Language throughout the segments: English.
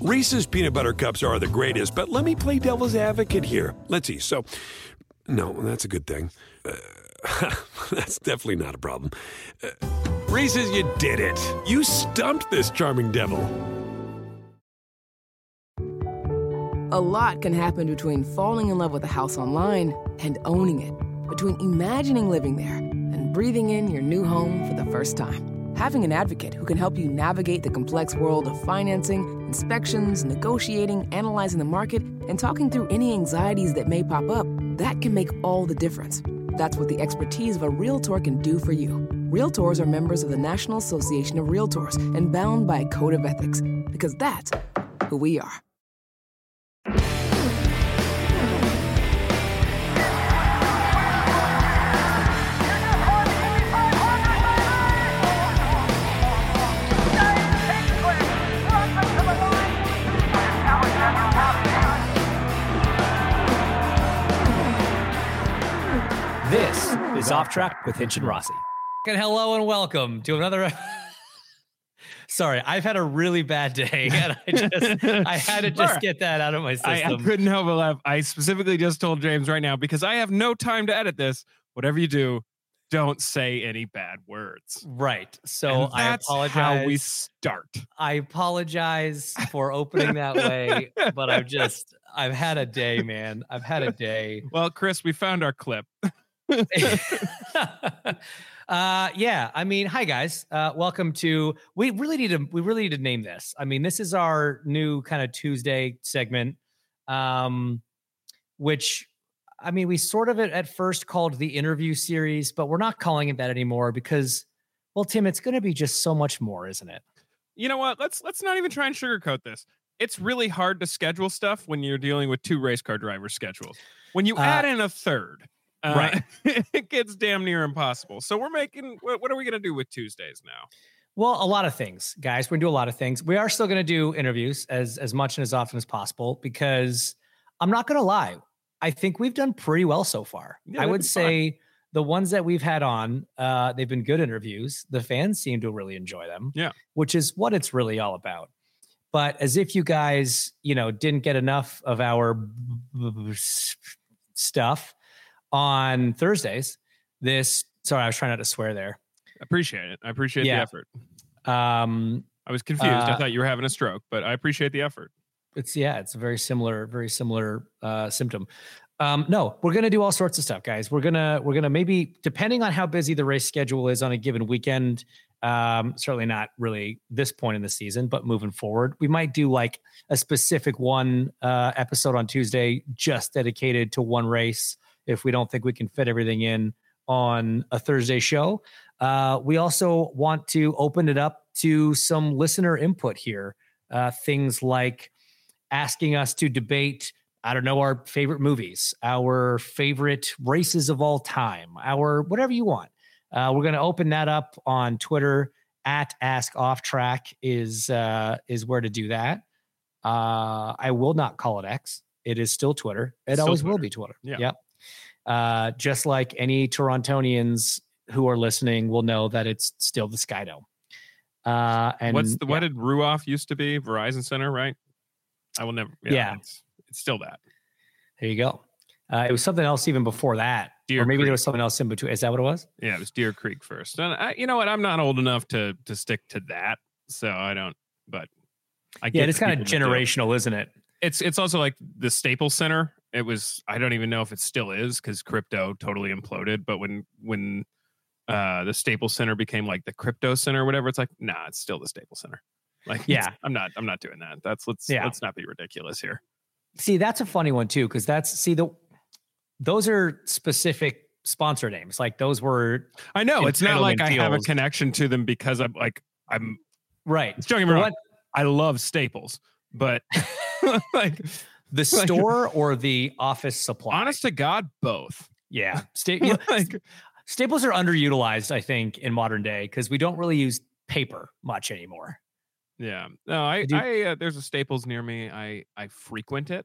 Reese's peanut butter cups are the greatest, but let me play devil's advocate here. Let's see. So, no, that's a good thing. Uh, that's definitely not a problem. Uh, Reese's, you did it. You stumped this charming devil. A lot can happen between falling in love with a house online and owning it, between imagining living there and breathing in your new home for the first time. Having an advocate who can help you navigate the complex world of financing, inspections, negotiating, analyzing the market, and talking through any anxieties that may pop up, that can make all the difference. That's what the expertise of a Realtor can do for you. Realtors are members of the National Association of Realtors and bound by a code of ethics, because that's who we are. Off Track with Hinch and Rossi. And hello and welcome to another. Sorry, I've had a really bad day, and I just I had to just get that out of my I, I couldn't help but laugh. I specifically just told James right now because I have no time to edit this. Whatever you do, don't say any bad words. right. So I apologize. how we start. I apologize for opening that way, but I've just I've had a day, man. I've had a day. Well, Chris, we found our clip. uh yeah i mean hi guys uh welcome to we really need to we really need to name this i mean this is our new kind of tuesday segment um which i mean we sort of at, first called the interview series but we're not calling it that anymore because well tim it's going to be just so much more isn't it You know what? Let's let's not even try and sugarcoat this. It's really hard to schedule stuff when you're dealing with two race car driver schedules. When you Uh, add in a third, uh, right. it gets damn near impossible. So we're making. What, what are we gonna do with Tuesdays now? Well, a lot of things, guys. We're gonna do a lot of things. We are still gonna do interviews as as much and as often as possible because I'm not gonna lie. I think we've done pretty well so far. Yeah, I would fun. say the ones that we've had on, uh, they've been good interviews. The fans seem to really enjoy them. Yeah. which is what it's really all about. But as if you guys, you know, didn't get enough of our b- b- s- stuff on Thursdays. This, sorry, I was trying not to swear there. Appreciate it. I appreciate Yeah. the effort. Um, I was confused. I Uh, thought you were having a stroke, but I appreciate the effort. It's yeah, it's a very similar, very similar uh, symptom. Um, no, we're gonna do all sorts of stuff, guys. We're gonna we're gonna maybe depending on how busy the race schedule is on a given weekend. Um, certainly not really this point in the season, but moving forward, we might do like a specific one uh, episode on Tuesday just dedicated to one race if we don't think we can fit everything in on a Thursday show. Uh, we also want to open it up to some listener input here. Uh, things like asking us to debate, I don't know, our favorite movies, our favorite races of all time, our whatever you want. Uh, we're going to open that up on Twitter at Ask Off Track is uh, is where to do that. Uh, I will not call it X. It is still Twitter. It Still always will be Twitter. Yeah. Yep. Uh, just like any Torontonians who are listening will know that it's still the Skydome. Uh, and What's the yeah. what did Ruoff used to be? Verizon Center, right? I will never. Yeah, Yeah. It's, it's still that. There you go. Uh, it was something else even before that, Deer or maybe Creek. there was something else in between. Is that what it was? Yeah, it was Deer Creek first. And I, you know what? I'm not old enough to to stick to that, so I don't. But I Yeah, it's kind of people that do it. generational, isn't it? It's it's also like the Staples Center. It was. I don't even know if it still is because crypto totally imploded. But when when uh the Staples Center became like the crypto center or whatever, it's like nah, it's still the Staples Center. Like Yeah. I'm not I'm not doing that. That's let's Yeah. let's not be ridiculous here. See, that's a funny one too, because that's see the those are specific sponsor names. Like those were I know it's not like I have a connection to them because I'm like I'm right. don't get me wrong. I love Staples, but like the store or the office supply. honest to God, both. yeah. Sta- you know, like staples are underutilized, I think, in modern day because we don't really use paper much anymore. yeah, no, I do- I uh, there's a Staples near me. I I frequent it.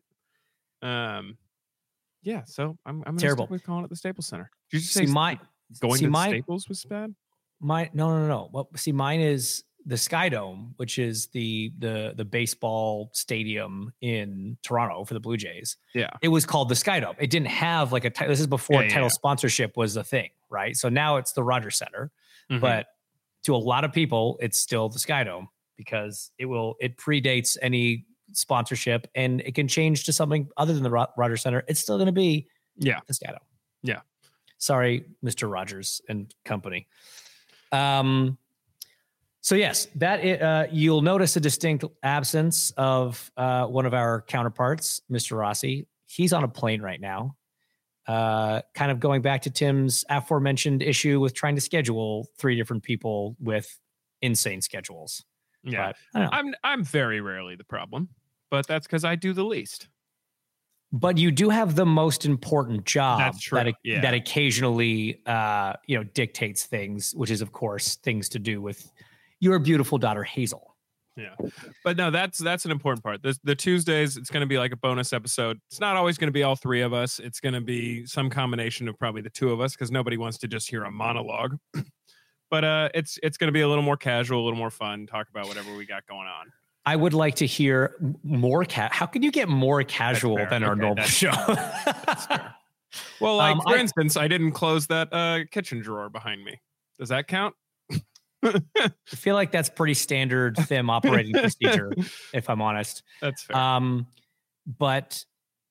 Um, yeah, so I'm I'm gonna Terrible. stick with calling it the Staples Center. Did you just See, say my going see, to my- Staples was bad? my no no no. Well, see, mine is the Sky Dome, which is the the the baseball stadium in Toronto for the Blue Jays. Yeah. It was called the Sky Dome. It didn't have like a ti- this is before Yeah, title yeah. sponsorship was a thing, right? So now it's the Rogers Center, Mhm. but to a lot of people, it's still the Sky Dome because it will it predates any sponsorship and it can change to something other than the Ro- Rogers Center. It's still going to be yeah. the Sky Dome. Yeah. Sorry, Mr. Rogers and company. Um. So yes, that uh, you'll notice a distinct absence of uh, one of our counterparts, Mr. Rossi. He's on a plane right now. Uh, kind of going back to Tim's aforementioned issue with trying to schedule three different people with insane schedules. Yeah. But I don't know. I'm I'm very rarely the problem, but that's because I do the least. but you do have the most important job that yeah. that occasionally uh you know dictates things which is of course things to do with your beautiful daughter Hazel. Yeah. But no, that's that's an important part. The the Tuesdays, it's gonna be like a bonus episode. It's not always gonna be all three of us. It's gonna be some combination of probably the two of us because nobody wants to just hear a monologue. but uh it's it's gonna be a little more casual, a little more fun, talk about whatever we got going on. I would like to hear more cat. How can you get more casual than our Okay, normal that's- show? Well, like Um, for I- instance, I didn't close that uh kitchen drawer behind me. Does that count? I feel like that's pretty standard FIM operating procedure, if I'm honest. That's fair. Um, but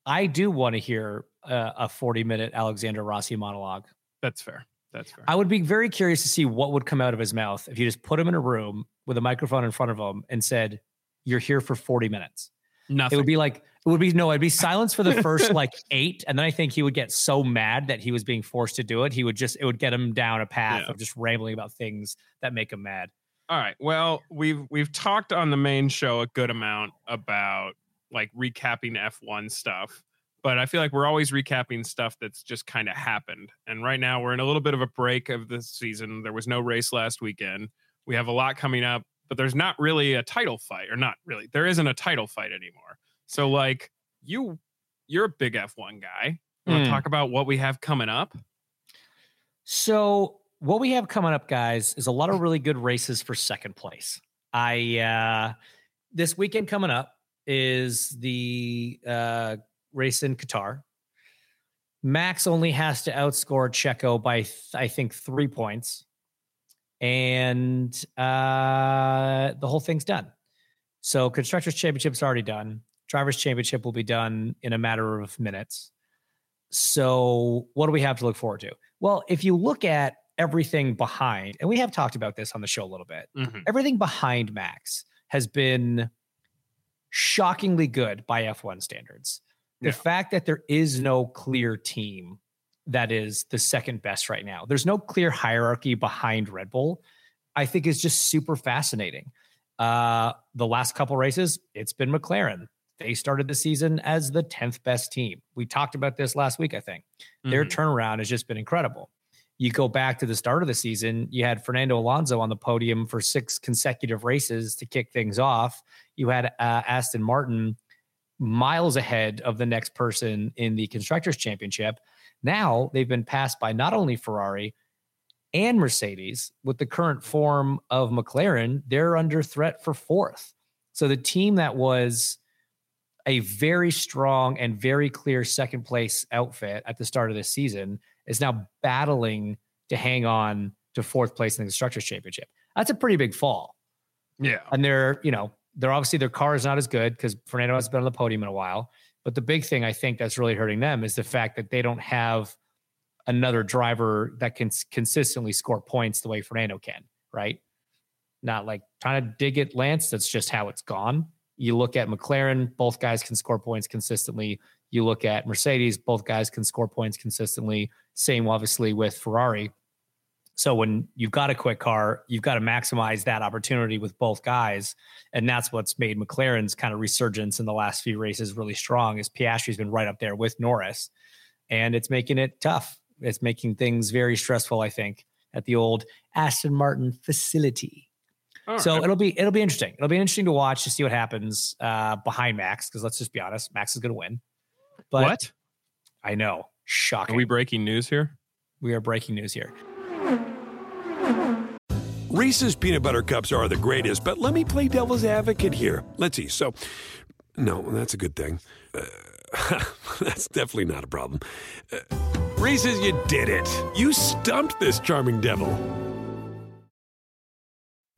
I do want to hear uh, a 40 minute Alexander Rossi monologue. that's fair. That's fair. I would be very curious to see what would come out of his mouth if you just put him in a room with a microphone in front of him and said, You're here for 40 minutes. Nothing. It would be like, it would be no, it'd be silence for the first like eight. And then I think he would get so mad that he was being forced to do it. He would just, it would get him down a path Yeah. of just rambling about things that make him mad. All right. Well, we've we've talked on the main show a good amount about like recapping F1 stuff, but I feel like we're always recapping stuff that's just kind of happened. And right now we're in a little bit of a break of the season. There was no race last weekend. We have a lot coming up, but there's not really a title fight or not really. There isn't a title fight anymore. So like you you're a big F1 guy. You want to talk about what we have coming up? So what we have coming up, guys, is a lot of really good races for second place. I uh this weekend coming up is the uh race in Qatar. Max only has to outscore Checo by th- I think three points, and uh the whole thing's done. So constructors championship's already done. Drivers championship will be done in a matter of minutes. So what do we have to look forward to? Well, if you look at everything behind, and we have talked about this on the show a little bit, Mhm. everything behind Max has been shockingly good by F1 standards. The Yeah. fact that there is no clear team that is the second best right now, there's no clear hierarchy behind Red Bull, I think is just super fascinating. Uh, the last couple races, it's been McLaren. They started the season as the 10th best team. We talked about this last week, I think their Mhm. turnaround has just been incredible. You go back to the start of the season, you had Fernando Alonso on the podium for six consecutive races to kick things off. You had uh, Aston Martin miles ahead of the next person in the Constructors' Championship. Now they've been passed by not only Ferrari and Mercedes. With the current form of McLaren, they're under threat for fourth. So the team that was a very strong and very clear second place outfit at the start of this season is now battling to hang on to fourth place in the constructors championship. That's a pretty big fall. Yeah. and they're you know they're obviously their car is not as good because fernando has been on the podium in a while. But the big thing i think that's really hurting them is the fact that they don't have another driver that can consistently score points the way fernando can right? Not like trying to dig at lance that's just how it's gone you look at McLaren, both guys can score points consistently. You look at Mercedes, both guys can score points consistently. Same, obviously, with Ferrari. So when you've got a quick car, you've got to maximize that opportunity with both guys, and that's what's made McLaren's kind of resurgence in the last few races really strong. Is Piastri's been right up there with Norris, and it's making it tough. It's making things very stressful. I think at the old Aston Martin facility. All So right. it'll be it'll be interesting. It'll be interesting to watch to see what happens uh, behind Max because let's just be honest, Max is going to win. But what? I know, Are shocking. we we, breaking news here? we are breaking news here. Reese's peanut butter cups are the greatest, but let me play devil's advocate here. Let's see. So, no, that's a good thing. Uh, that's definitely not a problem. Uh, Reese's, you did it. You stumped this charming devil.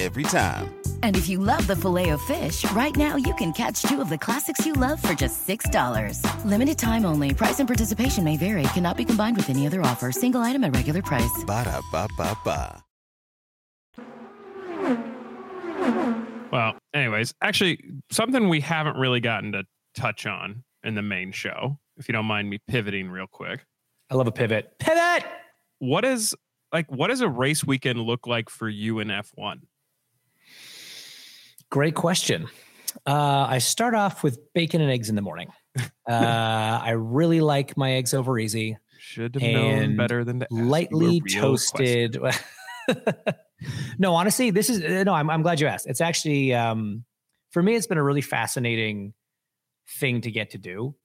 Every time. And if you love the filet of fish, right now you can catch two of the classics you love for just $6. Limited time only. Price and participation may vary. Cannot be combined with any other offer. Single item at regular price. Ba da ba ba ba. Well, anyways, actually, something we haven't really gotten to touch on in the main show, if you don't mind me pivoting real quick. I love a pivot. Pivot. What is like what does a race weekend look like for you in F1? Great question. Uh, I start off with bacon and eggs in the morning. Uh, I really like my eggs over easy. Should have known better than to ask you a lightly toasted. no, honestly, this is uh, no. I'm I'm glad you asked. It's actually um, for me, it's been a really fascinating thing to get to do.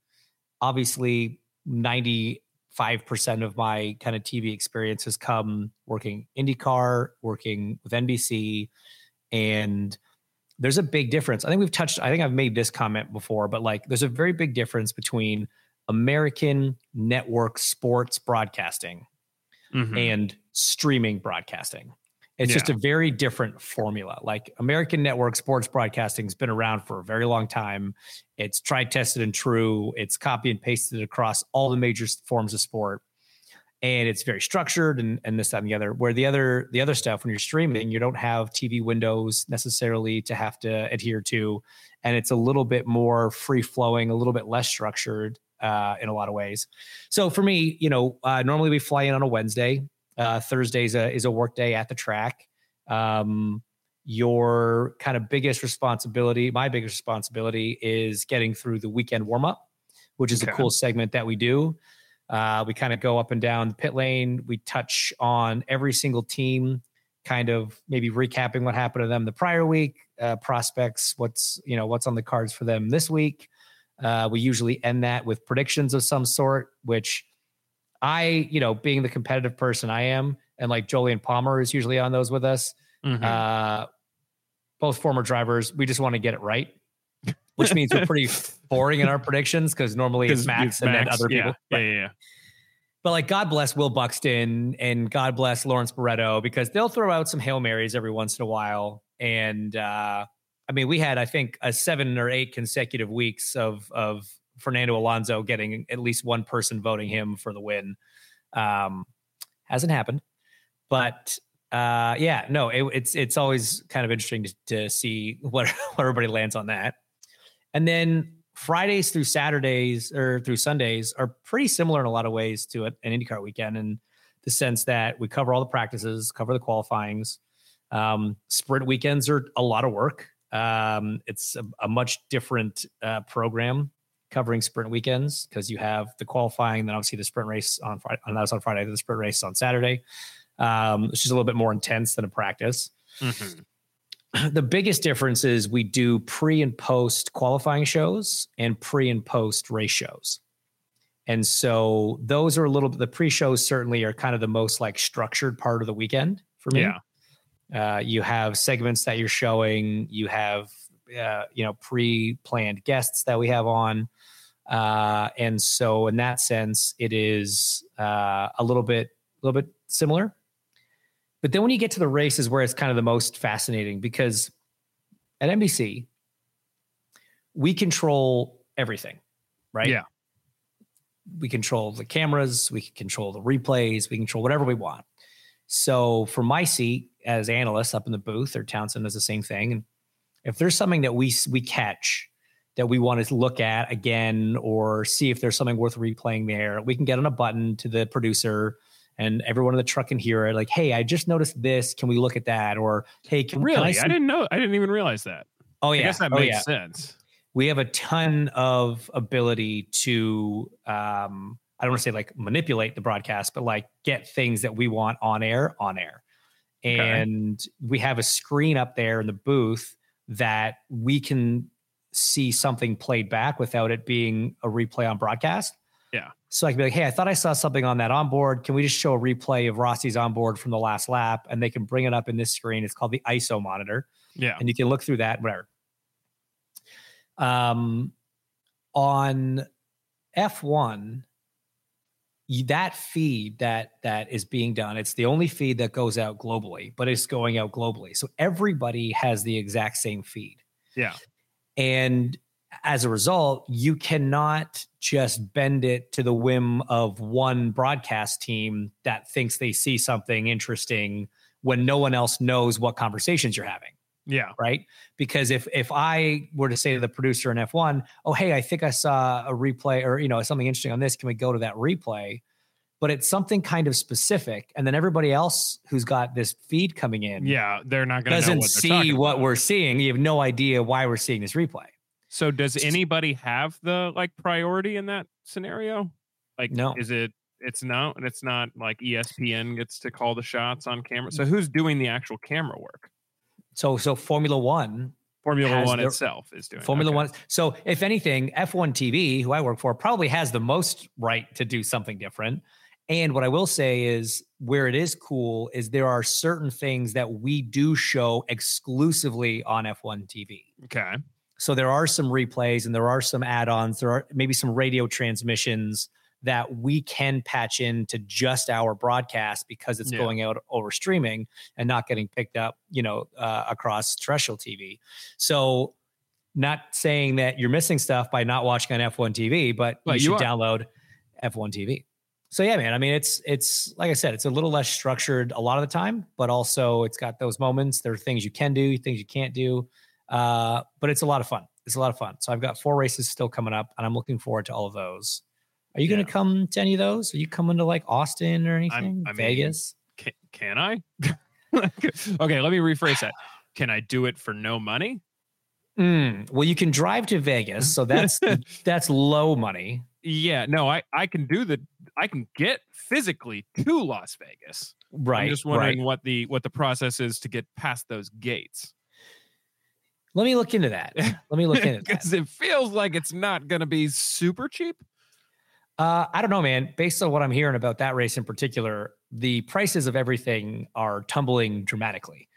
Obviously, ninety five percent of my kind of TV experience has come working IndyCar, working with NBC, and there's a big difference. I think we've touched. I think I've made this comment before, but like, there's a very big difference between American network sports broadcasting Mhm. and streaming broadcasting. It's just a very different formula. Like American network sports broadcasting has been around for a very long time. It's tried, tested, and true. It's copy and pasted across all the major forms of sport. And it's very structured and, and this, that, and the other. Where the other the other stuff, when you're streaming, you don't have TV windows necessarily to have to adhere to. And it's a little bit more free flowing, a little bit less structured uh, in a lot of ways. So for me, you know, uh, normally we fly in on a Wednesday. Uh, Thursday is a is a work day at the track. Um, your kind of biggest responsibility, my biggest responsibility, is getting through the weekend warm up, which is a cool segment that we do. Uh, we kind of go up and down the pit lane. We touch on every single team, kind of maybe recapping what happened to them the prior week, uh, prospects, what's you know what's on the cards for them this week. Uh, we usually end that with predictions of some sort, which I, you know, being the competitive person I am, and like Jolyon Palmer is usually on those with us. Mhm. Uh, both former drivers, we just want to get it right, which means we're pretty boring in our predictions because normally it's Max and then other people. Yeah, yeah, yeah. But like, God bless Will Buxton and God bless Lawrence Barretto because they'll throw out some Hail Marys every once in a while. And uh, I mean, we had, I think, a seven or eight consecutive weeks of, of Fernando Alonso getting at least one person voting him for the win. Um, hasn't happened. But uh, yeah, no, it, it's it's always kind of interesting to, to see what, what everybody lands on that. And then Fridays through Saturdays or through Sundays are pretty similar in a lot of ways to an IndyCar weekend in the sense that we cover all the practices, cover the qualifyings. Um, sprint weekends are a lot of work. Um, it's a, a much different uh, program covering sprint weekends because you have the qualifying, then obviously the sprint race on Friday, and that's on Friday, the sprint race on Saturday. Um, it's just a little bit more intense than a practice Mhm. the biggest difference is we do pre and post qualifying shows and pre and post race shows. And so those are a little bit the pre-shows certainly are kind of the most like structured part of the weekend for me. Yeah. Uh, you have segments that you're showing. You have uh, you know pre-planned guests that we have on, uh, and so in that sense, it is uh, a little bit a little bit similar. But then when you get to the races, where it's kind of the most fascinating because at NBC we control everything, right? Yeah. We control the cameras, we control the replays, we control whatever we want. So for my seat as analyst up in the booth, or Townsend does the same thing. And if there's something that we we catch that we want to look at again or see if there's something worth replaying there, we can get on a button to the producer and everyone in the truck can hear it. Like, hey, I just noticed this. Can we look at that? Or hey, can, Really? can I, I, didn't know. I didn't even realize that. Oh yeah, I guess that oh, makes yeah. sense. we have a ton of ability to um i don't want to say like manipulate the broadcast but like get things that we want on air on air Okay. and we have a screen up there in the booth that we can see something played back without it being a replay on broadcast Yeah. so i can be like hey i thought i saw something on that onboard. Can we just show a replay of rossi's onboard from the last lap? And they can bring it up in this screen. It's called the iso monitor. Yeah. and you can look through that whatever. Um on f1 that feed that that is being done it's the only feed that goes out globally but it's going out globally. So everybody has the exact same feed. Yeah. and as a result you cannot just bend it to the whim of one broadcast team that thinks they see something interesting when no one else knows what conversations you're having Yeah. right? Because if if I were to say to the producer in F1, "Oh, hey, I think I saw a replay or you know something interesting on this. Can we go to that replay?" But it's something kind of specific, and then everybody else who's got this feed coming in, Yeah. They're not going to doesn't what see what about. we're seeing. You have no idea why we're seeing this replay. So does anybody have the like priority in that scenario? Like, No. Is it? It's no, and it's not like ESPN gets to call the shots on camera. So who's doing the actual camera work? So so Formula One Formula One their- itself is doing Formula okay. One. So, if anything, F1 TV, who I work for, probably has the most right to do something different. And what I will say is, where it is cool is there are certain things that we do show exclusively on F1 TV. Okay. So there are some replays and there are some add-ons. There are maybe some radio transmissions that we can patch into just our broadcast because it's Yeah. going out over streaming and not getting picked up, you know, uh, across terrestrial TV. So, not saying that you're missing stuff by not watching on F1 TV, but Well, you you should are. download F1 TV. So yeah, man. I mean, it's it's like I said, it's a little less structured a lot of the time, but also it's got those moments. There are things you can do, things you can't do, uh, but it's a lot of fun. It's a lot of fun. So I've got four races still coming up, and I'm looking forward to all of those. Are you going to come to any of those? Are you coming to like Austin or anything? I mean, Vegas? Can, can I? okay, let me rephrase that. Can I do it for no money? Mm, well, you can drive to Vegas, so that's that's low money. Yeah, no, I I can do the I can get physically to Las Vegas. Right. I'm just wondering right. what the what the process is to get past those gates Let me look into that. Let me look into that. because it feels like it's not going to be super cheap. Uh, I don't know, man. Based on what I'm hearing about that race in particular, the prices of everything are tumbling dramatically.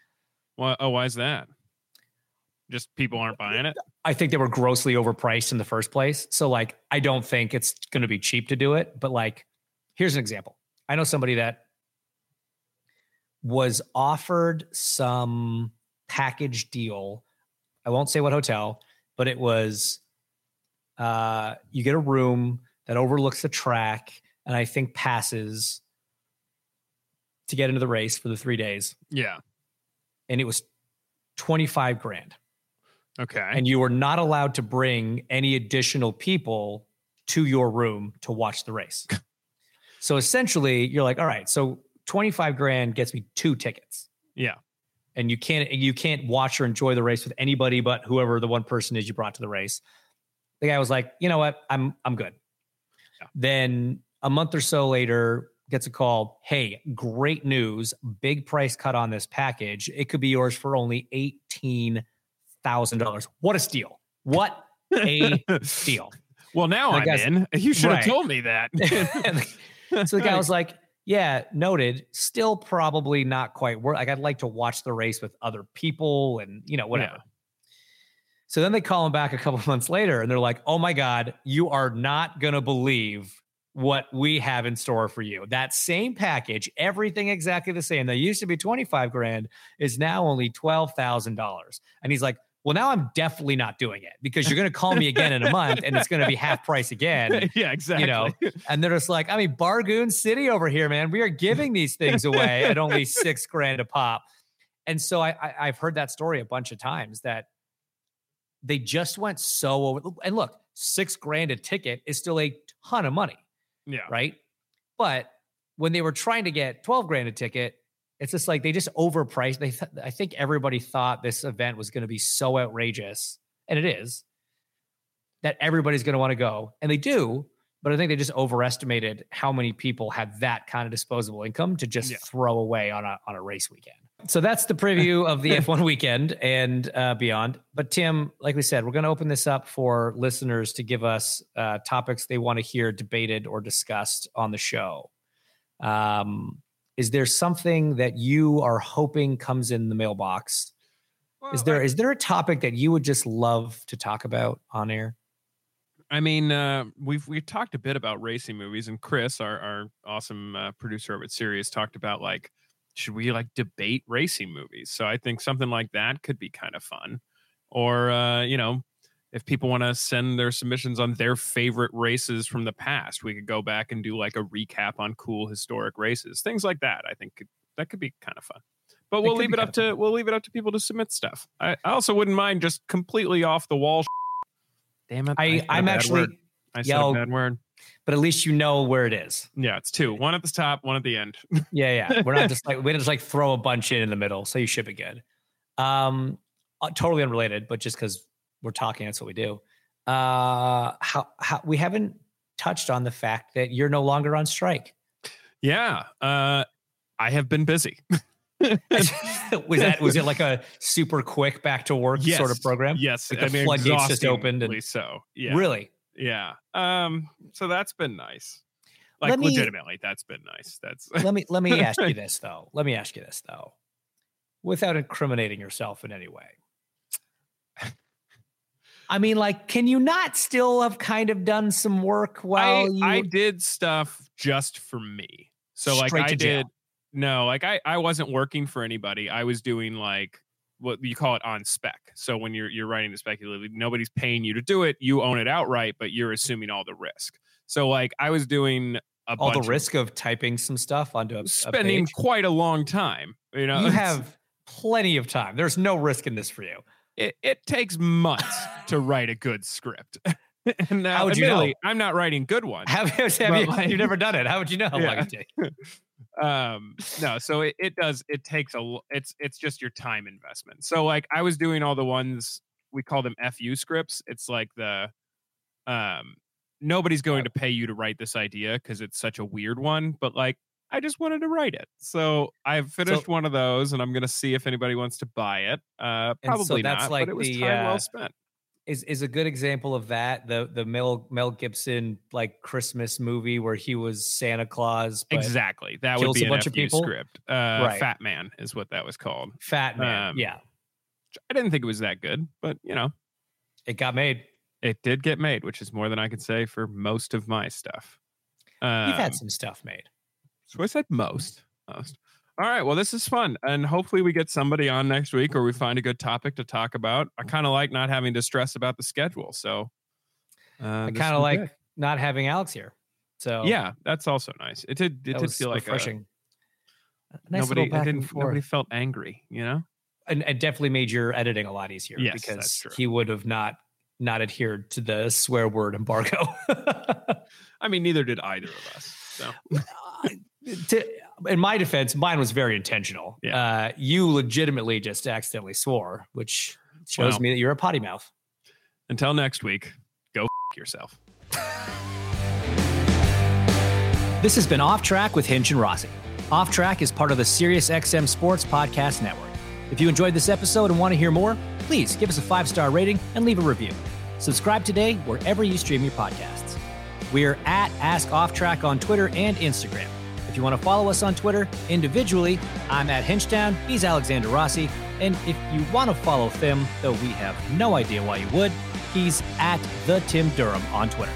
Why, oh, why is that? Just people aren't buying it. I think they were grossly overpriced in the first place. So, like, I don't think it's going to be cheap to do it. But, like, here's an example I know somebody that was offered some package deal. I won't say what hotel, but it was uh, you get a room that overlooks the track and I think passes to get into the race for the three days. Yeah. And it was 25 grand Okay. and you were not allowed to bring any additional people to your room to watch the race. so essentially, you're like, all right, so 25 grand gets me two tickets. yeah. And you can't you can't watch or enjoy the race with anybody but whoever the one person is you brought to the race. The guy was like, you know what? I'm I'm good. Yeah. Then a month or so later, gets a call. Hey, great news! Big price cut on this package. It could be yours for only eighteen thousand dollars. What a steal! What a steal! Well, now I'm in. You should have Right. told me that. So the guy was like, "Yeah, noted. Still probably not quite worth. Like I'd like to watch the race with other people, and you know whatever." Yeah. So then they call him back a couple months later, and they're like, "Oh my god, you are not gonna believe." What we have in store for you. That same package, everything exactly the same. That used to be 25 grand, is now only $12,000. And he's like, Well, now I'm definitely not doing it because you're going to call me again in a month and it's going to be half price again. yeah, exactly. You know, and they're just like, I mean, Bargoon City over here, man. We are giving these things away at only six grand a pop. And so I, I I've heard that story a bunch of times that they just went so over. And look, six grand a ticket is still a ton of money, yeah. right? But when they were trying to get 12 grand a ticket, it's just like they just overpriced. They, th- I think everybody thought this event was going to be so outrageous, and it is that everybody's going to want to go, and they do. But I think they just overestimated how many people have that kind of disposable income to just Yeah. throw away on a on a race weekend. So that's the preview of the F1 weekend and uh, beyond. But Tim, like we said, we're going to open this up for listeners to give us uh, topics they want to hear debated or discussed on the show. Um, is there something that you are hoping comes in the mailbox? is there is there a topic that you would just love to talk about on air? I mean, uh, we've we talked a bit about racing movies, and Chris, our our awesome uh, producer over at Sirius, talked about like, should we like debate racing movies? So I think something like that could be kind of fun, or uh, you know, if people want to send their submissions on their favorite races from the past, we could go back and do like a recap on cool historic races, things like that. I think could, that could be kind of fun. But we'll could leave it up kinda to we'll leave it up to people to submit stuff. I, I also wouldn't mind just completely off the wall. Damn it! I said a I'm actually, word. I said Yo. a bad word. but at least you know where it is. Yeah, it's two. One at the top, one at the end. Yeah, yeah. We're not just like we didn't just like throw a bunch in in the middle, so you should be good. Um, uh, totally unrelated, but just because we're talking, that's what we do. Uh, how how we haven't touched on the fact that you're no longer on strike. yeah. Uh I have been busy. was that was it like a super quick back to work sort of program? Yes. Like the floodgates just opened and- so. Yeah. Really? Yeah. Um, so that's been nice. Like Let me- legitimately, that's been nice. That's let me let me ask you this though. Let me ask you this though, without incriminating yourself in any way. I mean, like, can you not still have kind of done some work I, while you? I did stuff just for me. So like I jail. did no, like I I wasn't working for anybody. I was doing like what you call it on spec. So when you're you're writing the speculatively, nobody's paying you to do it. You own it outright, but you're assuming all the risk. So like I was doing all the bunch of risk of typing some stuff onto a, a spending page? quite a long time. You know, You have plenty of time. There's no risk in this for you. It, it takes months to write a good script. and now, How would you know? I'm not writing good ones. Have, have you? like- you've never done it. How would you know? how long Yeah. um no so it, it does it takes a it's it's just your time investment so like i was doing all the ones we call them fu scripts it's like the um nobody's going to pay you to write this idea because it's such a weird one but like i just wanted to write it so i've finished one of those and i'm gonna see if anybody wants to buy it uh And so probably that's not like but it was the, time uh, well spent is is a good example of that the the Mel Mel Gibson like Christmas movie where he was Santa Claus exactly that would be a bunch of people? script uh Right. fat man is what that was called Fat Man. Um, yeah, i didn't think it was that good but you know it got made. It did get made, which is more than I could say for most of my stuff. You've Um, had some stuff made. So I said most. Most. All right. Well, this is fun, and hopefully we get somebody on next week, or we find a good topic to talk about. I kind of like not having to stress about the schedule, so uh, I kind of like good. not having Alex here. So Yeah, that's also nice. It did. It did feel like a, refreshing. A nice nobody. didn't. Nobody felt angry. You know. and it definitely made your editing a lot easier Yes, because he would have not not adhered to the swear word embargo. I mean, neither did either of us. So to, in my defense, mine was very intentional. Yeah. Uh, you legitimately just accidentally swore, which shows Well. me that you're a potty mouth. until next week, go f- yourself. This has been Off Track with Hinch and Rossi. Off Track is part of the SiriusXM Sports Podcast Network. If you enjoyed this episode and want to hear more, please give us a five star rating and leave a review. Subscribe today wherever you stream your podcasts. We're at Ask Off Track on Twitter and Instagram. You want to follow us on Twitter individually, I'm at Hinchtown, he's Alexander Rossi. And if you want to follow Tim, though we have no idea why you would, he's at the Tim Durham on Twitter.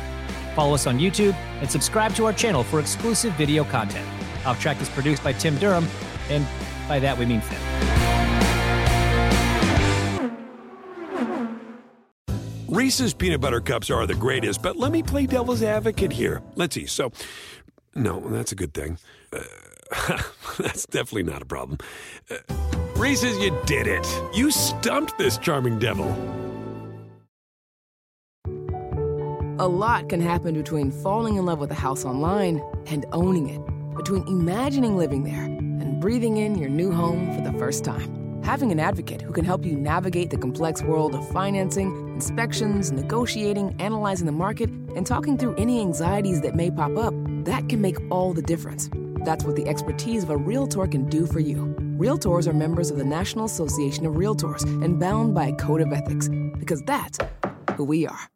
Follow us on YouTube and subscribe to our channel for exclusive video content. Off Track is produced by Tim Durham, and by that we mean Finn. Reese's peanut butter cups are the greatest, but let me play devil's advocate here. Let's see. So, no, that's a good thing. Uh, that's definitely not a problem. Uh, Reese's, you did it. You stumped this charming devil. A lot can happen between falling in love with a house online and owning it, between imagining living there and breathing in your new home for the first time. Having an advocate who can help you navigate the complex world of financing, inspections, negotiating, analyzing the market, and talking through any anxieties that may pop up, that can make all the difference. That's what the expertise of a Realtor can do for you. Realtors are members of the National Association of Realtors and bound by a code of ethics, because that's who we are.